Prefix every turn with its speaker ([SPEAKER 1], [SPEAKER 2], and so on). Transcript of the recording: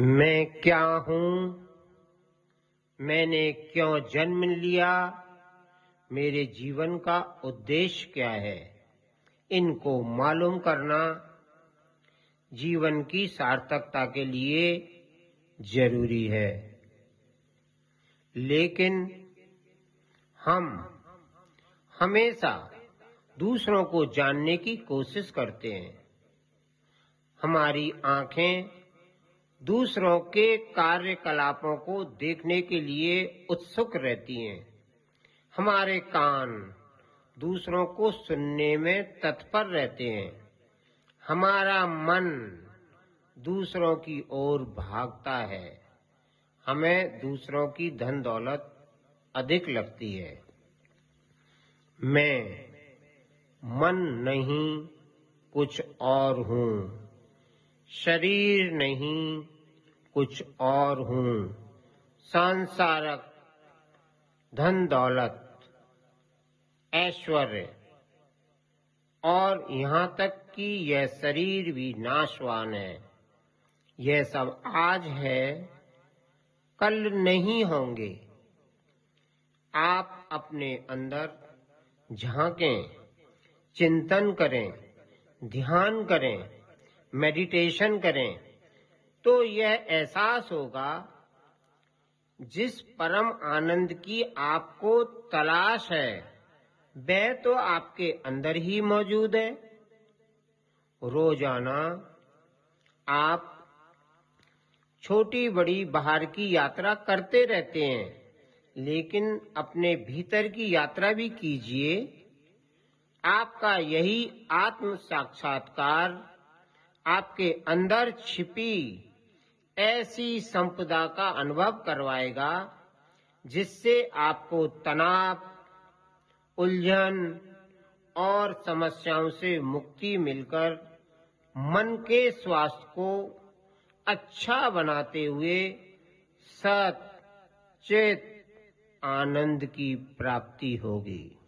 [SPEAKER 1] मैं क्या हूँ? मैंने क्यों जन्म लिया? मेरे जीवन का उद्देश्य क्या है? इनको मालूम करना जीवन की सार्थकता के लिए ज़रूरी है। लेकिन हम हमेशा दूसरों को जानने की कोशिश करते हैं। हमारी आँखें दूसरों के कार्यकलापों को देखने के लिए उत्सुक रहती हैं। हमारे कान दूसरों को सुनने में तत्पर रहते हैं। हमारा मन दूसरों की ओर भागता है। हमें दूसरों की धन दौलत अधिक लगती है। मैं मन नहीं, कुछ और हूँ। शरीर नहीं, कुछ और हूँ। सांसारक धन दौलत, ऐश्वर्य। और यहाँ तक कि यह शरीर भी नाशवान है। यह सब आज है, कल नहीं होंगे। आप अपने अंदर झांकें, चिंतन करें, ध्यान करें। मेडिटेशन करें तो यह एहसास होगा जिस परम आनंद की आपको तलाश है, वह तो आपके अंदर ही मौजूद है। रोज़ाना आप छोटी बड़ी बाहर की यात्रा करते रहते हैं, लेकिन अपने भीतर की यात्रा भी कीजिए। आपका यही आत्म साक्षात्कार आपके अंदर छिपी ऐसी संपदा का अनुभव करवाएगा, जिससे आपको तनाव, उलझन और समस्याओं से मुक्ति मिलकर मन के स्वास्थ्य को अच्छा बनाते हुए सत, चेत आनंद की प्राप्ति होगी।